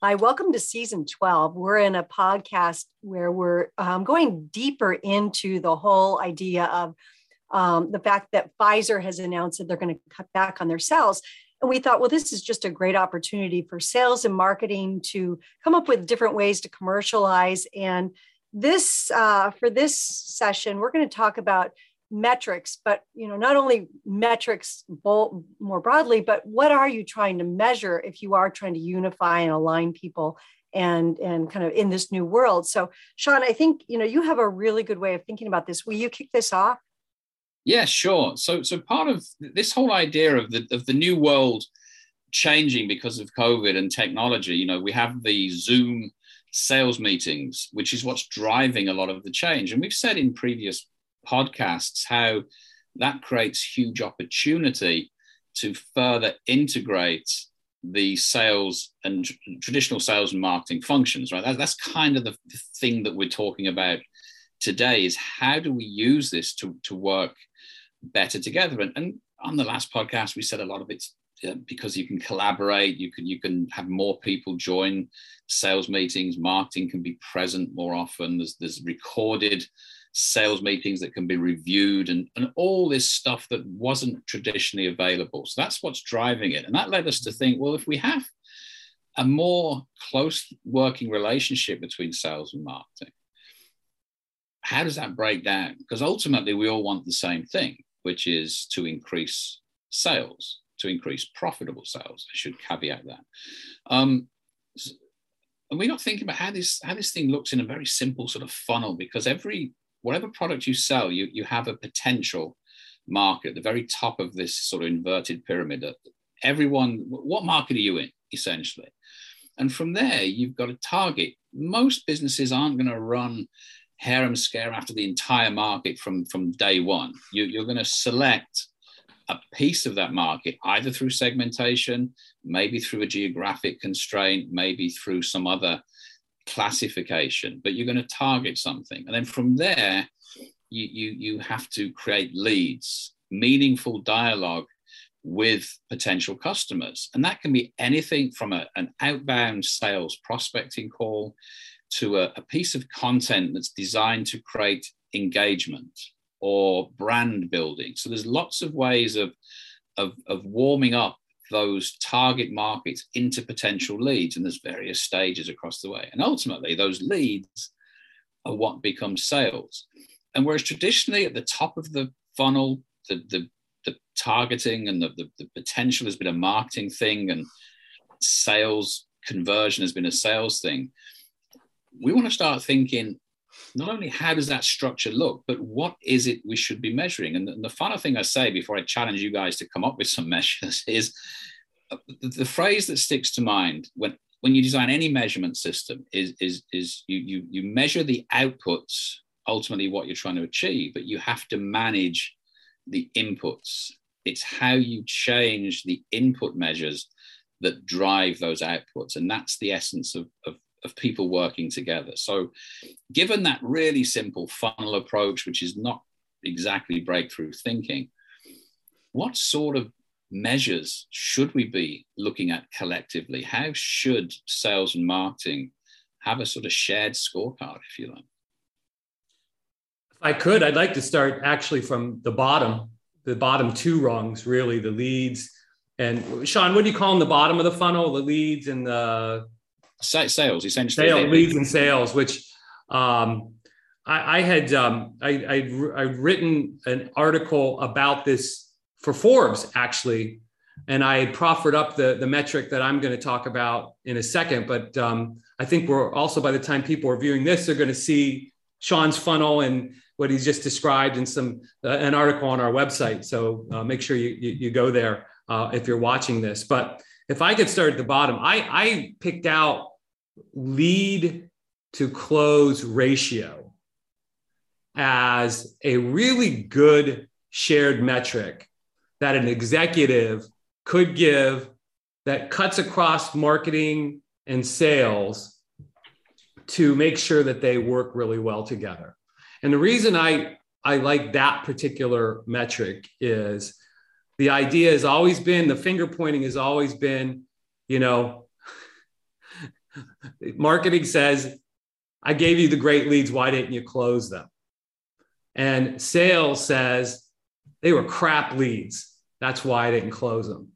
Hi, welcome to season 12. We're in a podcast where we're um, going deeper into the whole idea of um, the fact that Pfizer has announced that they're going to cut back on their sales. And we thought, well, this is just a great opportunity for sales and marketing to come up with different ways to commercialize. And this, uh, for this session, we're going to talk about metrics but you know not only metrics more broadly but what are you trying to measure if you are trying to unify and align people and and kind of in this new world? So sean i think you know you have a really good way of thinking about this. Will you kick this off? Yeah sure. So so part of this whole idea of the of the new world changing because of covid and technology you know we have the zoom sales meetings which is what's driving a lot of the change. And we've said in previous podcasts, how that creates huge opportunity to further integrate the sales and traditional sales and marketing functions, right? That, that's kind of the, the thing that we're talking about today is how do we use this to, to work better together? And, and on the last podcast, we said a lot of it's uh, because you can collaborate, you can you can have more people join sales meetings, marketing can be present more often. There's there's recorded sales meetings that can be reviewed and, and all this stuff that wasn't traditionally available. So that's what's driving it. And that led us to think well, if we have a more close working relationship between sales and marketing, how does that break down? Because ultimately, we all want the same thing, which is to increase sales, to increase profitable sales. I should caveat that. Um, and we're not thinking about how this how this thing looks in a very simple sort of funnel because every whatever product you sell, you, you have a potential market at the very top of this sort of inverted pyramid. Everyone, what market are you in, essentially? And from there, you've got a target. Most businesses aren't going to run harem scare after the entire market from, from day one. You, you're going to select a piece of that market, either through segmentation, maybe through a geographic constraint, maybe through some other classification, but you're going to target something. And then from there, you, you, you have to create leads, meaningful dialogue with potential customers. And that can be anything from a, an outbound sales prospecting call to a, a piece of content that's designed to create engagement or brand building. So there's lots of ways of, of, of warming up those target markets into potential leads. And there's various stages across the way. And ultimately, those leads are what becomes sales. And whereas traditionally at the top of the funnel, the, the, the targeting and the, the, the potential has been a marketing thing and sales conversion has been a sales thing. We want to start thinking not only how does that structure look, but what is it we should be measuring? And the, and the final thing I say before I challenge you guys to come up with some measures is uh, the, the phrase that sticks to mind when when you design any measurement system is is is you you you measure the outputs ultimately what you're trying to achieve but you have to manage the inputs it's how you change the input measures that drive those outputs and that's the essence of, of of people working together. So, given that really simple funnel approach, which is not exactly breakthrough thinking, what sort of measures should we be looking at collectively? How should sales and marketing have a sort of shared scorecard, if you like? If I could, I'd like to start actually from the bottom, the bottom two rungs, really, the leads. And Sean, what do you call them? The bottom of the funnel, the leads and the sales essentially. Sales leads and sales which um, I, I, had um, I, I'd, I'd written an article about this for forbes actually and i had proffered up the, the metric that i'm going to talk about in a second but um, i think we're also by the time people are viewing this they're going to see sean's funnel and what he's just described in some uh, an article on our website. So uh, make sure you, you, you go there uh, if you're watching this. But if I could start at the bottom, I, I picked out lead to close ratio as a really good shared metric that an executive could give that cuts across marketing and sales to make sure that they work really well together. And the reason I, I like that particular metric is the idea has always been the finger pointing has always been you know Marketing says, I gave you the great leads. Why didn't you close them? And sales says, they were crap leads. That's why I didn't close them.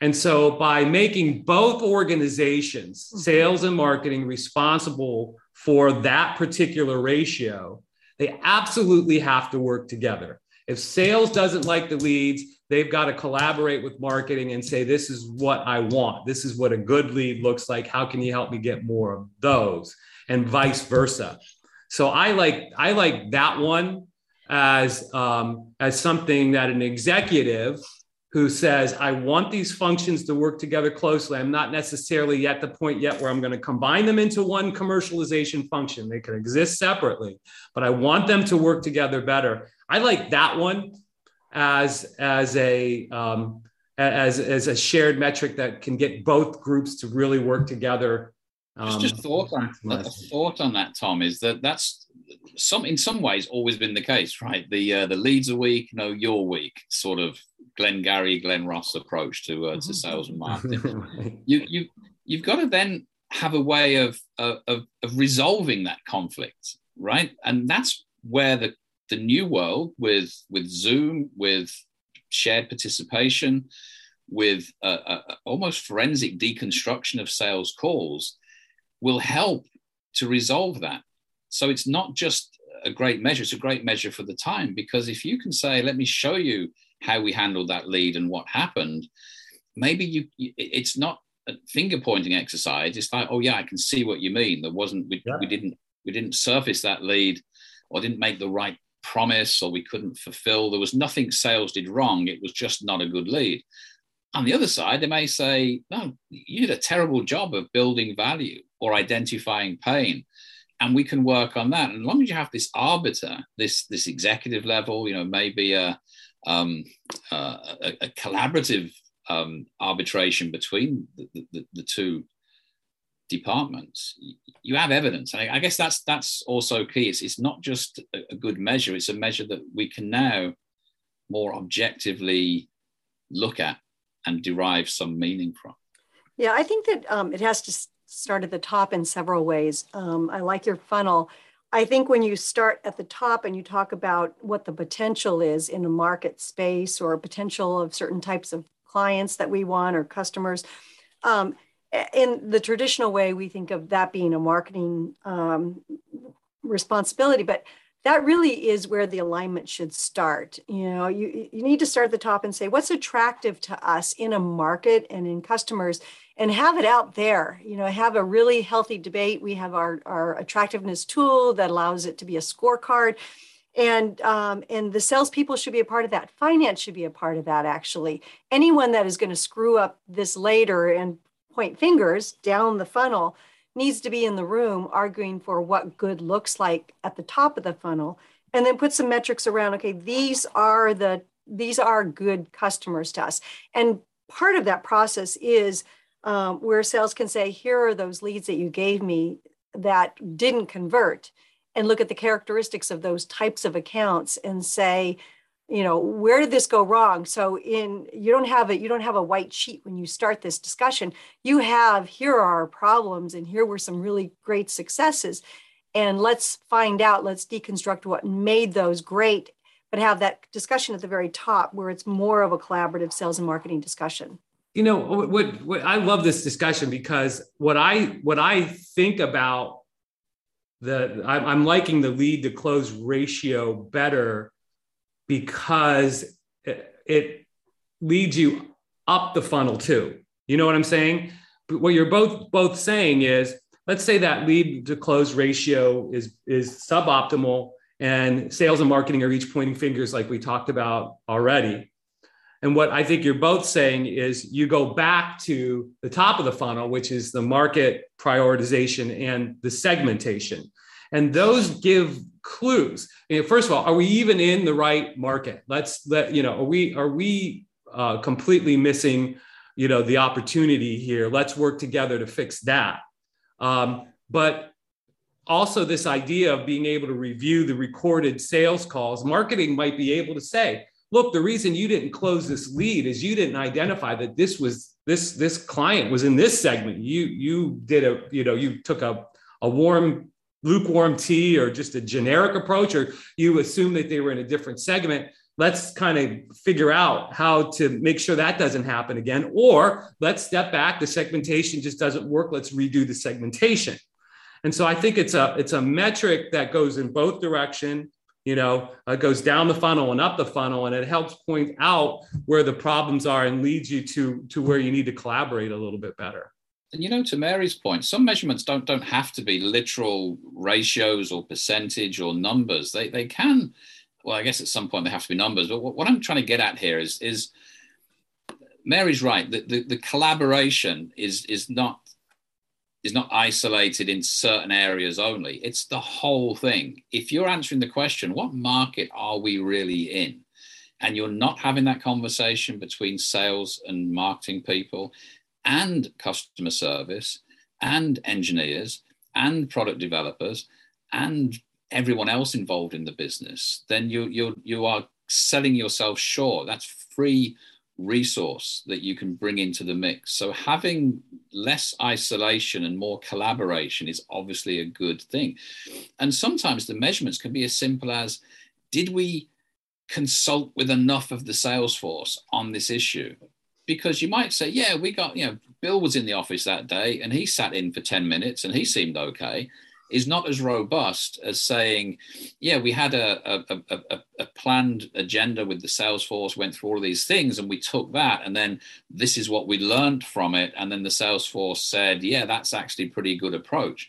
And so by making both organizations, mm-hmm. sales and marketing, responsible for that particular ratio, they absolutely have to work together. If sales doesn't like the leads, they've got to collaborate with marketing and say, This is what I want. This is what a good lead looks like. How can you help me get more of those? And vice versa. So I like I like that one as um, as something that an executive who says, I want these functions to work together closely. I'm not necessarily at the point yet where I'm going to combine them into one commercialization function. They can exist separately, but I want them to work together better. I like that one as, as a um, as, as a shared metric that can get both groups to really work together. Um, just, just thought on, a thought on that, Tom, is that that's some in some ways always been the case, right? The uh, the leads are weak, no, you're weak, sort of Glengarry, Glen Ross approach to uh, to sales and marketing. you you you've got to then have a way of, of of resolving that conflict, right? And that's where the the new world with with Zoom, with shared participation, with a, a, almost forensic deconstruction of sales calls, will help to resolve that. So it's not just a great measure; it's a great measure for the time because if you can say, "Let me show you how we handled that lead and what happened," maybe you it's not a finger pointing exercise. It's like, "Oh yeah, I can see what you mean. There wasn't we, yeah. we didn't we didn't surface that lead." or didn't make the right promise or we couldn't fulfill. There was nothing sales did wrong. It was just not a good lead. On the other side, they may say, no, you did a terrible job of building value or identifying pain. And we can work on that. And as long as you have this arbiter, this, this executive level, you know, maybe a, um, a, a, collaborative um, arbitration between the, the, the two departments, you have evidence. And I, guess that's that's also key. It's, it's not just a, good measure, it's a measure that we can now more objectively look at and derive some meaning from. Yeah, I think that um, it has to start at the top in several ways. Um, I like your funnel. I think when you start at the top and you talk about what the potential is in a market space or potential of certain types of clients that we want or customers, um, in the traditional way, we think of that being a marketing um, responsibility, but that really is where the alignment should start. You know, you, you need to start at the top and say, what's attractive to us in a market and in customers and have it out there, you know, have a really healthy debate. We have our, our attractiveness tool that allows it to be a scorecard. And um, and the salespeople should be a part of that. Finance should be a part of that. Actually, anyone that is going to screw up this later and point fingers down the funnel needs to be in the room arguing for what good looks like at the top of the funnel and then put some metrics around okay these are the these are good customers to us. And part of that process is um, where sales can say here are those leads that you gave me that didn't convert and look at the characteristics of those types of accounts and say you know where did this go wrong? So in you don't have a you don't have a white sheet when you start this discussion. You have here are our problems and here were some really great successes. And let's find out let's deconstruct what made those great but have that discussion at the very top where it's more of a collaborative sales and marketing discussion. You know what, what i love this discussion because what i what i think about the i'm liking the lead to close ratio better because it, it leads you up the funnel too. You know what I'm saying? But what you're both both saying is, let's say that lead to close ratio is is suboptimal, and sales and marketing are each pointing fingers, like we talked about already. And what I think you're both saying is you go back to the top of the funnel, which is the market prioritization and the segmentation. And those give clues. first of all, are we even in the right market? Let's let you know. Are we are we uh, completely missing, you know, the opportunity here? Let's work together to fix that. Um, but also this idea of being able to review the recorded sales calls marketing might be able to say look the reason you didn't close this lead is you didn't identify that this was this this client was in this segment. You you did a you know you took a a warm lukewarm tea or just a generic approach, or you assume that they were in a different segment. Let's kind of figure out how to make sure that doesn't happen again. Or let's step back. The segmentation just doesn't work. Let's redo the segmentation. And so I think it's a it's a metric that goes in both direction you know, uh, goes down the funnel and up the funnel, and it helps point out where the problems are and leads you to to where you need to collaborate a little bit better. And you know, to Mary's point, some measurements don't don't have to be literal ratios or percentage or numbers. They they can. Well, I guess at some point they have to be numbers. But what, what I'm trying to get at here is is Mary's right. The, the, the collaboration is is not is not isolated in certain areas only. It's the whole thing. If you're answering the question, what market are we really in? And you're not having that conversation between sales and marketing people and customer service and engineers and product developers and everyone else involved in the business, then you you you are selling yourself short. That's free resource that you can bring into the mix. So having less isolation and more collaboration is obviously a good thing. And sometimes the measurements can be as simple as did we consult with enough of the sales force on this issue? Because you might say, yeah, we got, you know, Bill was in the office that day and he sat in for 10 minutes and he seemed okay is not as robust as saying, yeah, we had a, a, a, a, planned agenda with the sales force, went through all of these things, and we took that, and then this is what we learned from it. And then the sales force said, yeah, that's actually pretty good approach.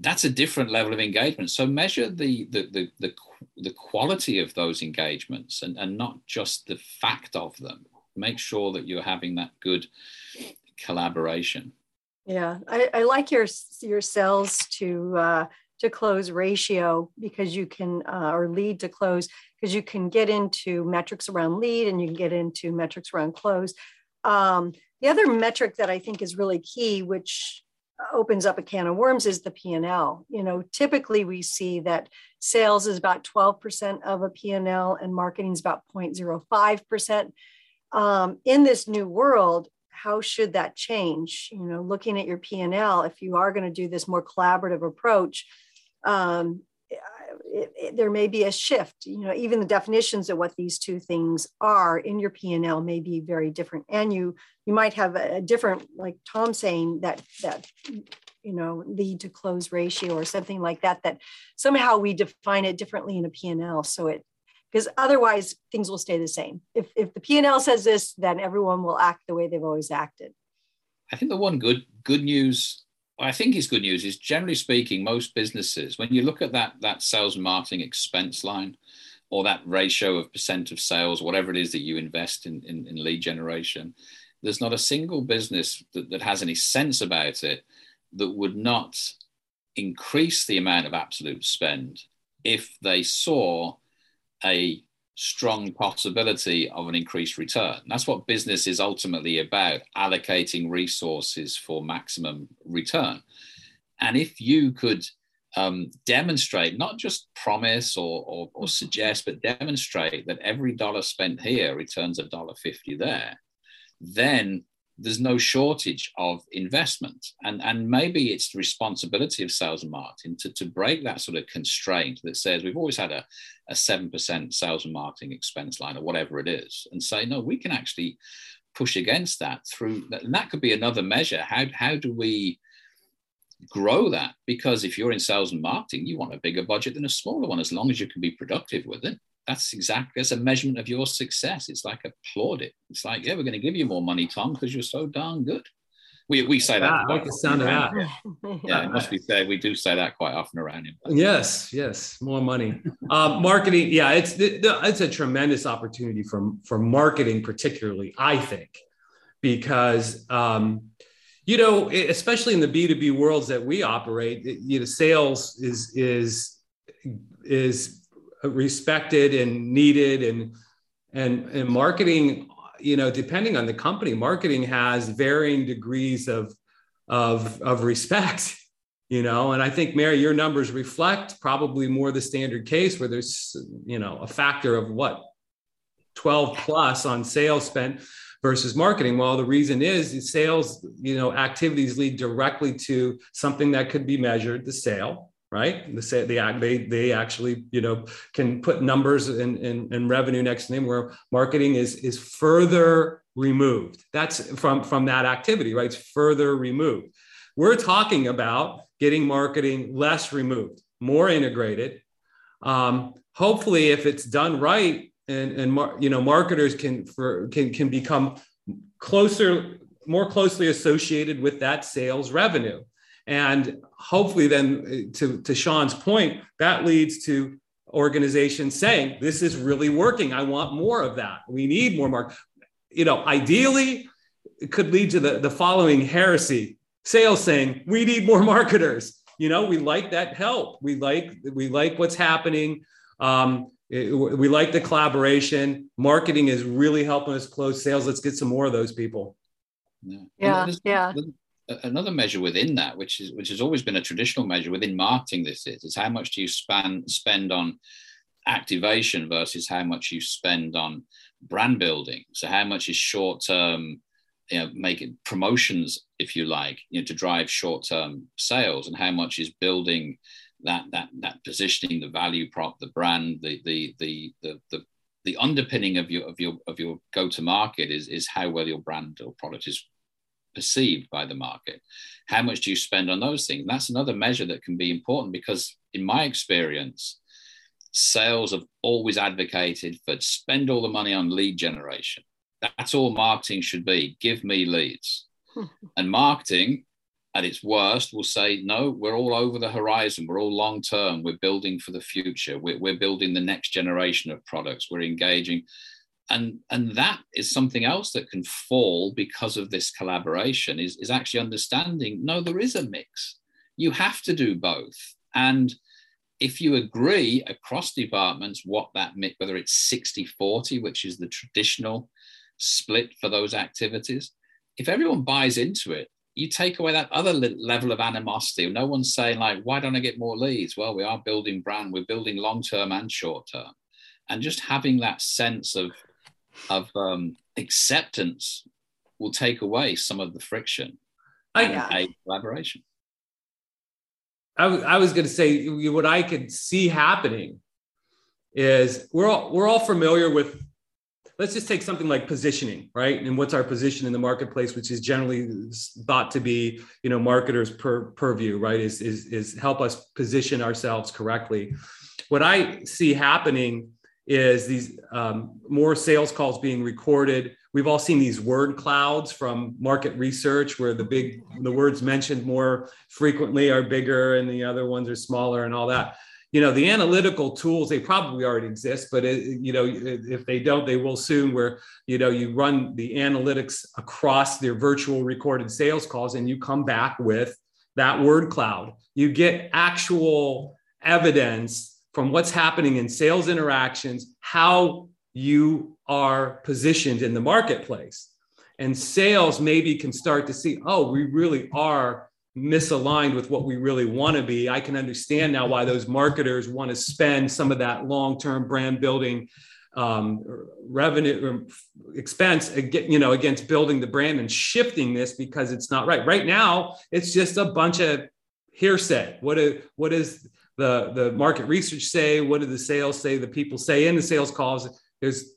That's a different level of engagement. So measure the the the the, the quality of those engagements and, and not just the fact of them. Make sure that you're having that good collaboration. Yeah, I, I like your your sales to uh, to close ratio because you can uh, or lead to close because you can get into metrics around lead and you can get into metrics around close. Um, the other metric that I think is really key, which opens up a can of worms, is the P&L. You know, typically we see that sales is about 12% of a P&L and marketing is about 0.05%. Um, in this new world, how should that change? You know looking at your p&l if you are going to do this more collaborative approach um, it, it, there may be a shift. You know even the definitions of what these two things are in your p&l may be very different. And you you might have a, different like tom saying that that you know lead to close ratio or something like that that somehow we define it differently in a p&l so it because otherwise things will stay the same. If, if the P&L says this, then everyone will act the way they've always acted. I think the one good good news, I think is good news, is generally speaking, most businesses, when you look at that that sales and marketing expense line or that ratio of percent of sales, whatever it is that you invest in, in, in lead generation, there's not a single business that, that has any sense about it that would not increase the amount of absolute spend if they saw a strong possibility of an increased return. That's what business is ultimately about allocating resources for maximum return. And if you could um, demonstrate, not just promise or, or, or suggest, but demonstrate that every dollar spent here returns a dollar 50 there, then there's no shortage of investment. And, and maybe it's the responsibility of sales and marketing to, to break that sort of constraint that says we've always had a, a 7% sales and marketing expense line or whatever it is, and say, no, we can actually push against that through, and that could be another measure. How, how do we grow that? Because if you're in sales and marketing, you want a bigger budget than a smaller one, as long as you can be productive with it that's exactly as a measurement of your success. It's like applaud it. It's like, yeah, we're going to give you more money, Tom, because you're so darn good. We, we say that. I like the sound of that. Yeah, it must be said. We do say that quite often around him. Yes, yes, more money. Um, marketing, yeah, it's it's a tremendous opportunity for for marketing, particularly. I think because um, you know, especially in the B two B worlds that we operate, you know, sales is is is respected and needed. And and and marketing you know depending on the company marketing has varying degrees of of of respect you know? And i think mary your numbers reflect probably more the standard case where there's you know a factor of what 12 plus on sales spent versus marketing. Well, the reason is sales, you know, activities lead directly to something that could be measured, the sale, right? The say they they they actually you know can put numbers and, and, and revenue next to them where marketing is is further removed. That's from from that activity, right? It's further removed. We're talking about getting marketing less removed, more integrated. Um, hopefully, if it's done right, and and mar- you know marketers can for can can become closer, more closely associated with that sales revenue and hopefully, then to, to Sean's point, that leads to organizations saying, This is really working. I want more of that. We need more mark. You know, ideally, it could lead to the, the following heresy sales saying, We need more marketers. You know, we like that help. We like we like what's happening. Um, it, we like the collaboration. Marketing is really helping us close sales. Let's get some more of those people. Yeah, yeah. yeah another measure within that, which is which has always been a traditional measure within marketing, this is is how much do you spend spend on activation versus how much you spend on brand building. So how much is short term, you know, making promotions, if you like, you know, to drive short term sales, and how much is building that that that positioning, the value prop, the brand, the the the the, the the underpinning of your of your of your go to market is is how well your brand or product is perceived by the market. How much do you spend on those things? And that's another measure that can be important because, in my experience, sales have always advocated for spend all the money on lead generation. That's all marketing should be. Give me leads. Hmm. and marketing, at its worst, will say, no, we're all over the horizon. We're all long term. We're building for the future. We're, we're building the next generation of products. We're engaging and and that is something else that can fall because of this collaboration is, is actually understanding no there is a mix. You have to do both. And if you agree across departments what that mix whether it's 60 40 which is the traditional split for those activities if everyone buys into it you take away that other level of animosity. No one's saying like why don't i get more leads? Well we are building brand we're building long term and short term. And just having that sense of of um, acceptance will take away some of the friction I, and collaboration. I, I was going to say what I could see happening is we're all we're all familiar with let's just take something like positioning right? And what's our position in the marketplace which is generally thought to be you know marketers per purview right? Is is, is help us position ourselves correctly. What i see happening is these um, more sales calls being recorded. We've all seen these word clouds from market research where the big the words mentioned more frequently are bigger and the other ones are smaller and all that. You know, the analytical tools they probably already exist, but it, you know, if they don't, they will soon. Where you know you run the analytics across their virtual recorded sales calls and you come back with that word cloud. You get actual evidence from what's happening in sales interactions, how you are positioned in the marketplace. And sales maybe can start to see, oh, we really are misaligned with what we really want to be. I can understand now why those marketers want to spend some of that long term brand building um, revenue expense you know against building the brand and shifting this because it's not right right now it's just a bunch of hearsay what is what is the the market research say? What do the sales say? The people say in the sales calls. There's,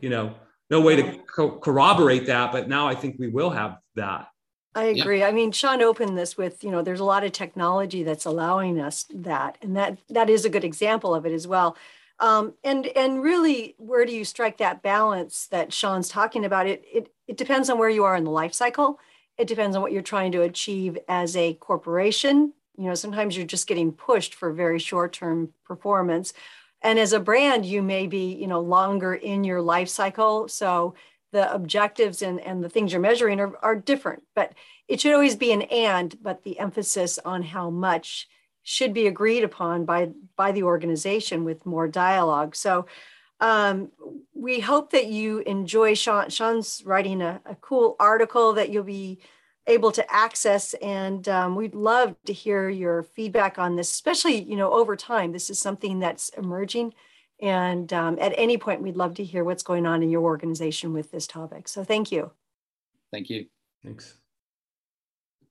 you know, no way to co- corroborate that, but now I think we will have that. I agree. Yeah. I mean, Sean opened this with, you know, there's a lot of technology that's allowing us that, and that that is a good example of it as well. Um, and and really, where do you strike that balance that Sean's talking about? It it it depends on where you are in the life cycle. It depends on what you're trying to achieve as a corporation you know sometimes you're just getting pushed for very short term performance. And as a brand you may be you know longer in your life cycle. So the objectives and, and the things you're measuring are, are different but it should always be an and but the emphasis on how much should be agreed upon by by the organization with more dialogue. So um, we hope that you enjoy sean sean's writing a, a cool article that you'll be able to access and um, we'd love to hear your feedback on this especially you know over time this is something that's emerging And um, at any point, we'd love to hear what's going on in your organization with this topic. So thank you. Thank you. Thanks.